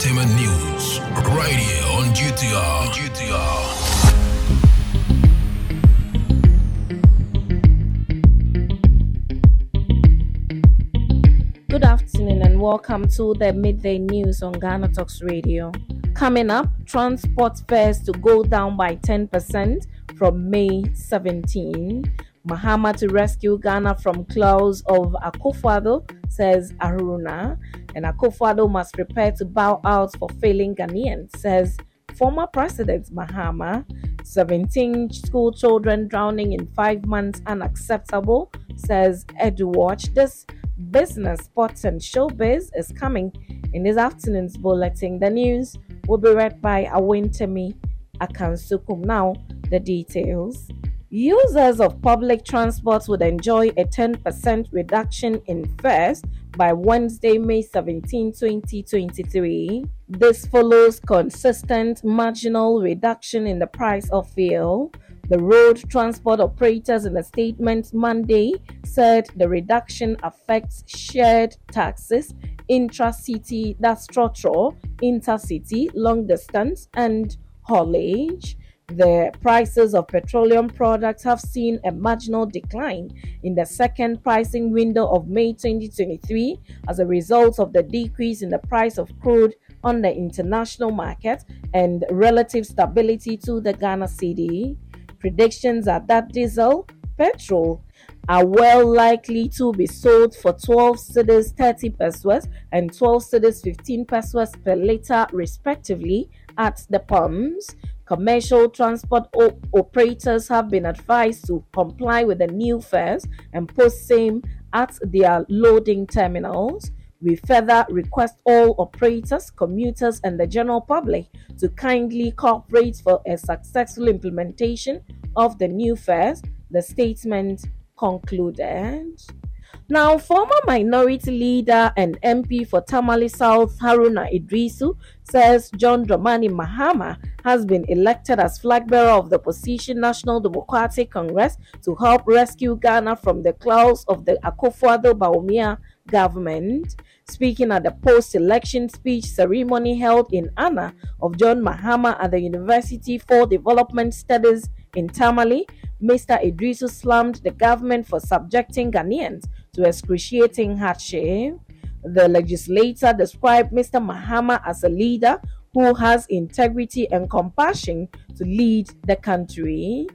entertainment news right here on GTR. GTR. Good afternoon and welcome to the midday news on Ghana Talks Radio. Coming up, transport fares to go down by 10% from May 17. Mahama to rescue Ghana from claws of Akufo-Addo, says Haruna, And Akufo-Addo must prepare to bow out for failing Ghanaians, says former President Mahama. 17 school children drowning in five months unacceptable, says Eduwatch. This business, sports, and showbiz is coming in this afternoon's bulletin. The news will be read by Awentemi Akansukum. Now, the details. Users of public transport would enjoy a 10% reduction in fares by Wednesday, May 17, 2023. This follows consistent marginal reduction in the price of fuel. The road transport operators in a statement Monday said the reduction affects shared taxis, intra-city, that's trotro, intercity, long distance, and haulage. The prices of petroleum products have seen a marginal decline in the second pricing window of May 2023 as a result of the decrease in the price of crude on the international market and relative stability to the Ghana cedi. Predictions are that diesel, petrol, are well likely to be sold for 12 cedis 30 pesewas and 12 cedis 15 pesewas per liter respectively at the pumps. Commercial transport op- operators have been advised to comply with the new fares and post same at their loading terminals. We further request all operators, commuters, and the general public to kindly cooperate for a successful implementation of the new fares, the statement concluded. Now, former minority leader and MP for Tamale South Haruna Iddrisu says John Dramani Mahama has been elected as flag bearer of the opposition National Democratic Congress to help rescue Ghana from the claws of the Akufo-Addo Bawumia government. Speaking at the post-election speech ceremony held in honor of John Mahama at the University for Development Studies in Tamale, Mr. Iddrisu slammed the government for subjecting Ghanaians to excruciating hardship. The legislator described Mr. Mahama as a leader who has integrity and compassion to lead the country.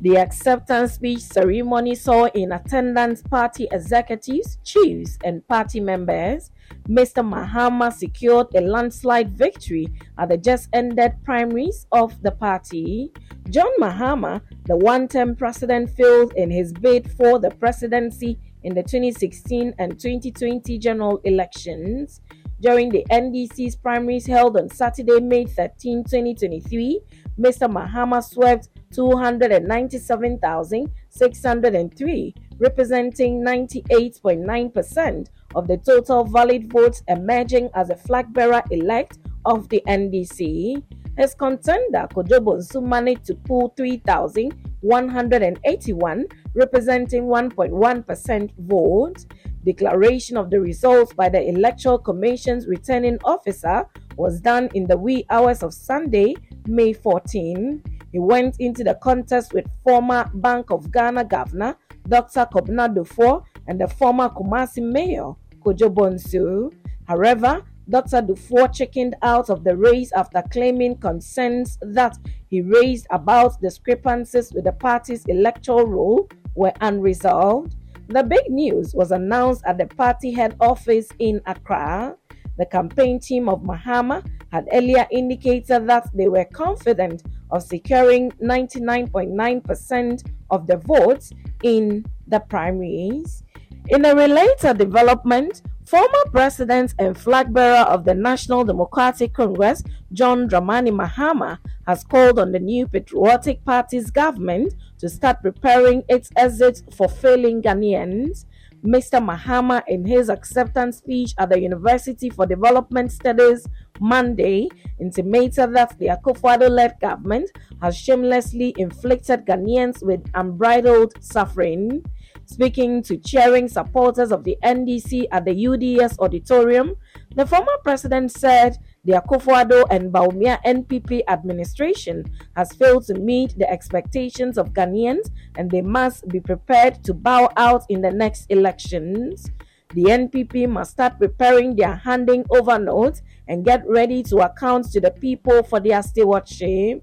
The acceptance speech ceremony saw in attendance party executives, chiefs, and party members. Mr. Mahama secured a landslide victory at the just ended primaries of the party. John Mahama, the one term president, failed in his bid for the presidency in the 2016 and 2020 general elections. During the NDC's primaries held on Saturday, May 13, 2023, Mr. Mahama swept 297,603, representing 98.9% of the total valid votes, emerging as a flag bearer elect of the NDC. His contender, Kojo Bonsu, managed to pull 3,181, representing 1.1% vote. Declaration of the results by the Electoral Commission's returning officer was done in the wee hours of Sunday, May 14. He went into the contest with former Bank of Ghana Governor Dr. Kwabena Duffuor and the former Kumasi Mayor Kojo Bonsu. However, Dr. Duffuor chickened out of the race after claiming concerns that he raised about discrepancies with the party's electoral roll were unresolved. The big news was announced at the party head office in Accra. The campaign team of Mahama had earlier indicated that they were confident of securing 99.9% of the votes in the primaries. In a related development, former president and flag bearer of the National Democratic Congress, John Dramani Mahama, has called on the new Patriotic Party's government to start preparing its exit for failing Ghanaians. Mr. Mahama, in his acceptance speech at the University for Development Studies Monday, intimated that the Akufo-Addo led government has shamelessly inflicted Ghanaians with unbridled suffering. Speaking to cheering supporters of the NDC at the UDS auditorium, the former president said the Akufo-Addo and Bawumia NPP administration has failed to meet the expectations of Ghanaians and they must be prepared to bow out in the next elections. The NPP must start preparing their handing over notes and get ready to account to the people for their stewardship.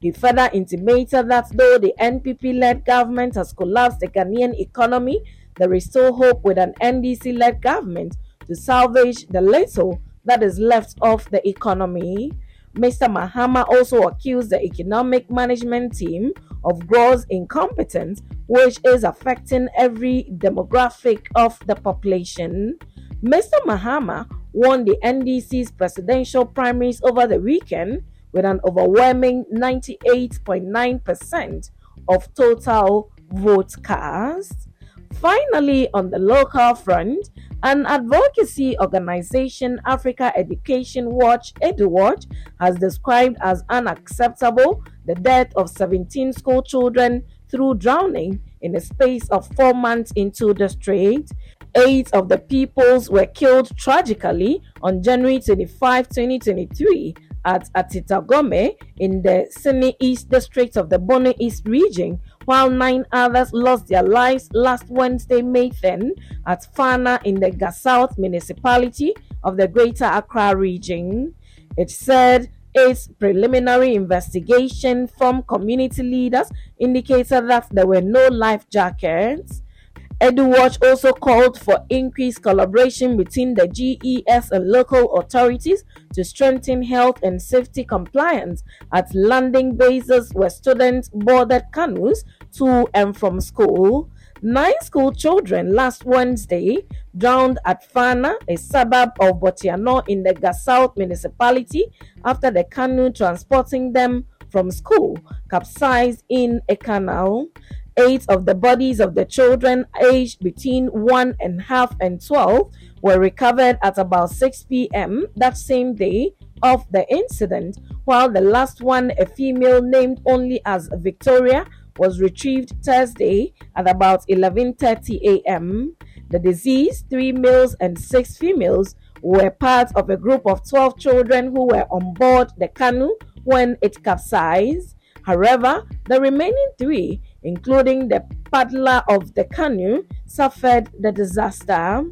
He further intimated that though the NPP led government has collapsed the Ghanaian economy, there is still hope with an NDC led government to salvage the little that is left of the economy. Mr. Mahama also accused the economic management team of gross incompetence, which is affecting every demographic of the population. Mr. Mahama won the NDC's presidential primaries over the weekend with an overwhelming 98.9% of total votes cast. Finally, on the local front, an advocacy organization, Africa Education Watch, EduWatch, has described as unacceptable the death of 17 school children through drowning in a space of four months into the strait. Eight of the pupils were killed tragically on January 25, 2023 at Atitagome in the Sene East district of the Bono East region, while nine others lost their lives last Wednesday, May 10, at Fana in the Ga-South municipality of the Greater Accra region. It said its preliminary investigation from community leaders indicated that there were no life jackets. EduWatch also called for increased collaboration between the GES and local authorities to strengthen health and safety compliance at landing bases where students boarded canoes to and from school. Nine school children last Wednesday drowned at Fana, a suburb of Bortianor in the Ga-South municipality, after the canoe transporting them from school capsized in a canal. Eight of the bodies of the children aged between one and half and 12 were recovered at about 6 p.m. that same day of the incident, while the last one, a female named only as Victoria, was retrieved Thursday at about 11:30 a.m. The deceased, three males and six females, were part of a group of 12 children who were on board the canoe when it capsized. However, the remaining three including the paddler of the canoe, suffered the disaster.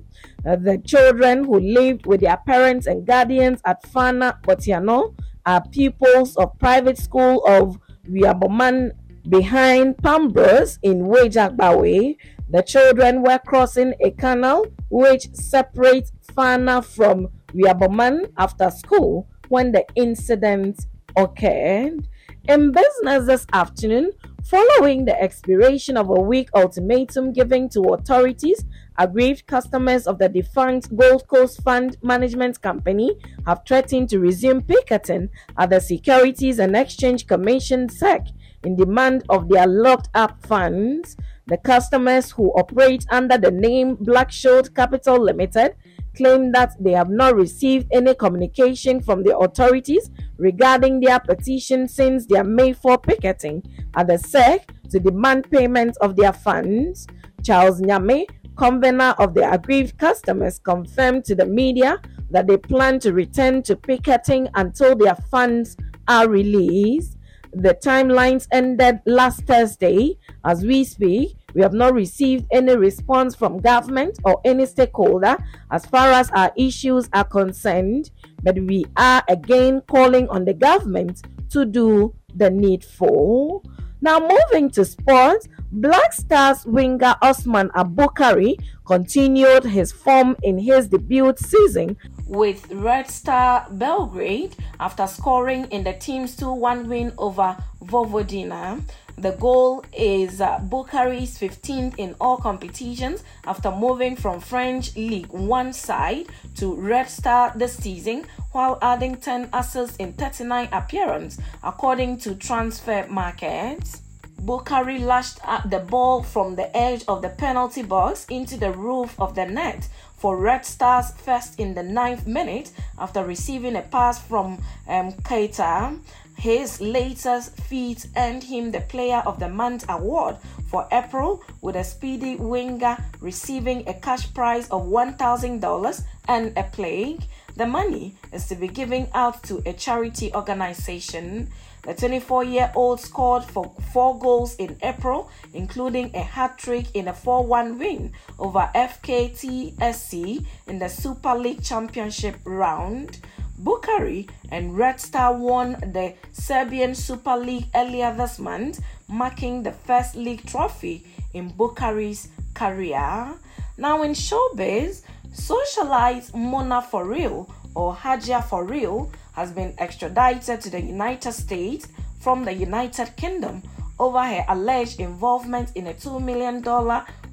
Uh, the children who lived with their parents and guardians at Fana Bortianor are pupils of private school of Wiaboman behind Pambros in Weija-Gbawe. The children were crossing a canal which separates Fana from Wiaboman after school when the incident occurred. In business this afternoon, Following the expiration of a week ultimatum given to authorities, aggrieved customers of the defunct Gold Coast Fund Management Company have threatened to resume picketing at the Securities and Exchange Commission SEC in demand of their locked up funds. The customers who operate under the name Black Shield Capital Limited claim that they have not received any communication from the authorities regarding their petition since their May 4 picketing at the SEC to demand payment of their funds. Charles Nyame, convener of the aggrieved customers, confirmed to the media that they plan to return to picketing until their funds are released. The timelines ended last Thursday. As we speak, we have not received any response from government or any stakeholder as far as our issues are concerned, but we are again calling on the government to do the needful. Now, moving to sports, Black Stars winger Osman Abukari continued his form in his debut season with Red Star Belgrade after scoring in the team's 2 1 win over Vojvodina. The goal is uh, Bukari's 15th in all competitions after moving from French League One side to Red Star this season, while adding 10 assists in 39 appearances, according to Transfermarkt. Bukhari lashed the ball from the edge of the penalty box into the roof of the net for Red Stars first in the ninth minute after receiving a pass from um, Keita. His latest feat earned him the Player of the Month award for April, with a speedy winger receiving a cash prize of $1,000 and a plague. The money is to be given out to a charity organization. The 24 year old scored for four goals in April, including a hat trick in a 4 1 win over FKTSC in the Super League Championship round. Bukari and Red Star won the Serbian Super League earlier this month, marking the first league trophy in Bukari's career. Now, in showbiz, socialite Mona For Real or Hajia For Real has been extradited to the United States from the United Kingdom over her alleged involvement in a $2 million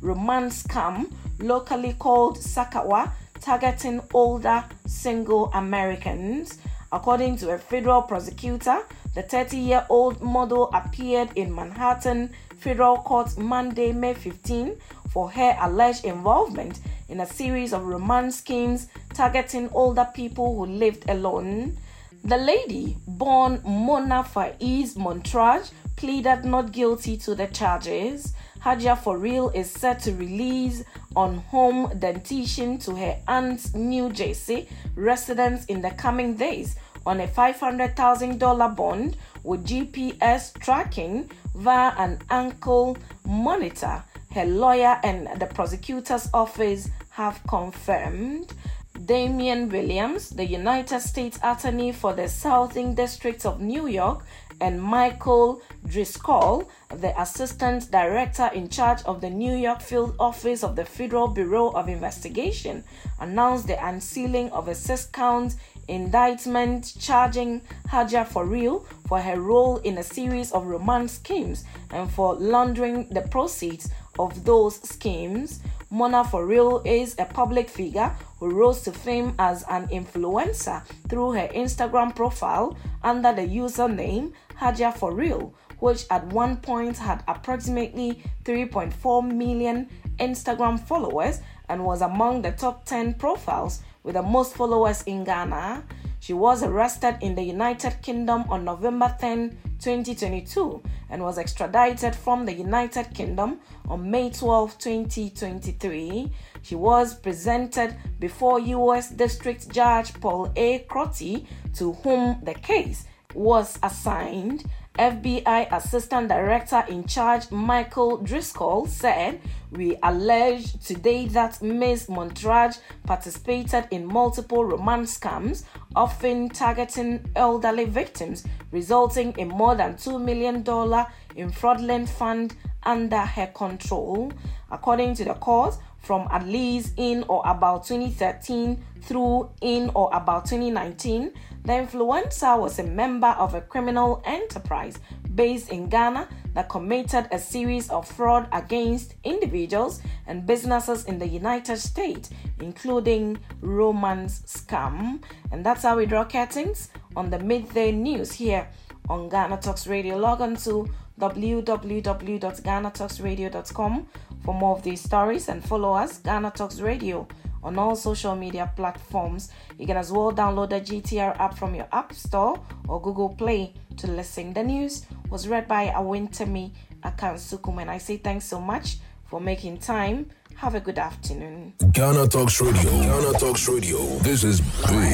romance scam locally called Sakawa targeting older single Americans. According to a federal prosecutor, the 30 year old model appeared in Manhattan federal court Monday, May 15, for her alleged involvement in a series of romance schemes targeting older people who lived alone. The lady, born Mona Faiz Montrage, pleaded not guilty to the charges. Hajia for real is set to release on home dentition to her aunt's New Jersey residence in the coming days on a $500,000 bond with GPS tracking via an ankle monitor. Her lawyer and the prosecutor's office have confirmed. Damian Williams, the United States Attorney for the Southern District of New York, and Michael Driscoll, the Assistant Director in charge of the New York Field Office of the Federal Bureau of Investigation, announced the unsealing of a six count indictment charging Hajia for real for her role in a series of romance schemes and for laundering the proceeds of those schemes. Mona for real is a public figure who rose to fame as an influencer through her Instagram profile under the username Hajia for real, which at one point had approximately 3.4 million Instagram followers and was among the top 10 profiles with the most followers in Ghana. She was arrested in the United Kingdom on November 10, 2022, and was extradited from the United Kingdom on May 12, 2023. She was presented before U.S. District Judge Paul A. Crotty, to whom the case was assigned. FBI Assistant Director in charge Michael Driscoll said, We allege today that Ms. Montrage participated in multiple romance scams, often targeting elderly victims, resulting in more than $2 million in fraudulent funds under her control. According to the court, from at least in or about 2013 through in or about 2019, the influencer was a member of a criminal enterprise based in Ghana that committed a series of fraud against individuals and businesses in the United States, including romance scam. And that's how we draw curtains on the midday news here on Ghana Talks Radio. Log on to www.ghanatalksradio.com for more of these stories and follow us, Ghana Talks Radio, on all social media platforms. You can as well download the GTR app from your App Store or Google Play to listen. The news was read by Awentemi Akansukum, and I say thanks so much for making time. Have a good afternoon. Ghana Talks Radio. Ghana Talks Radio. This is big.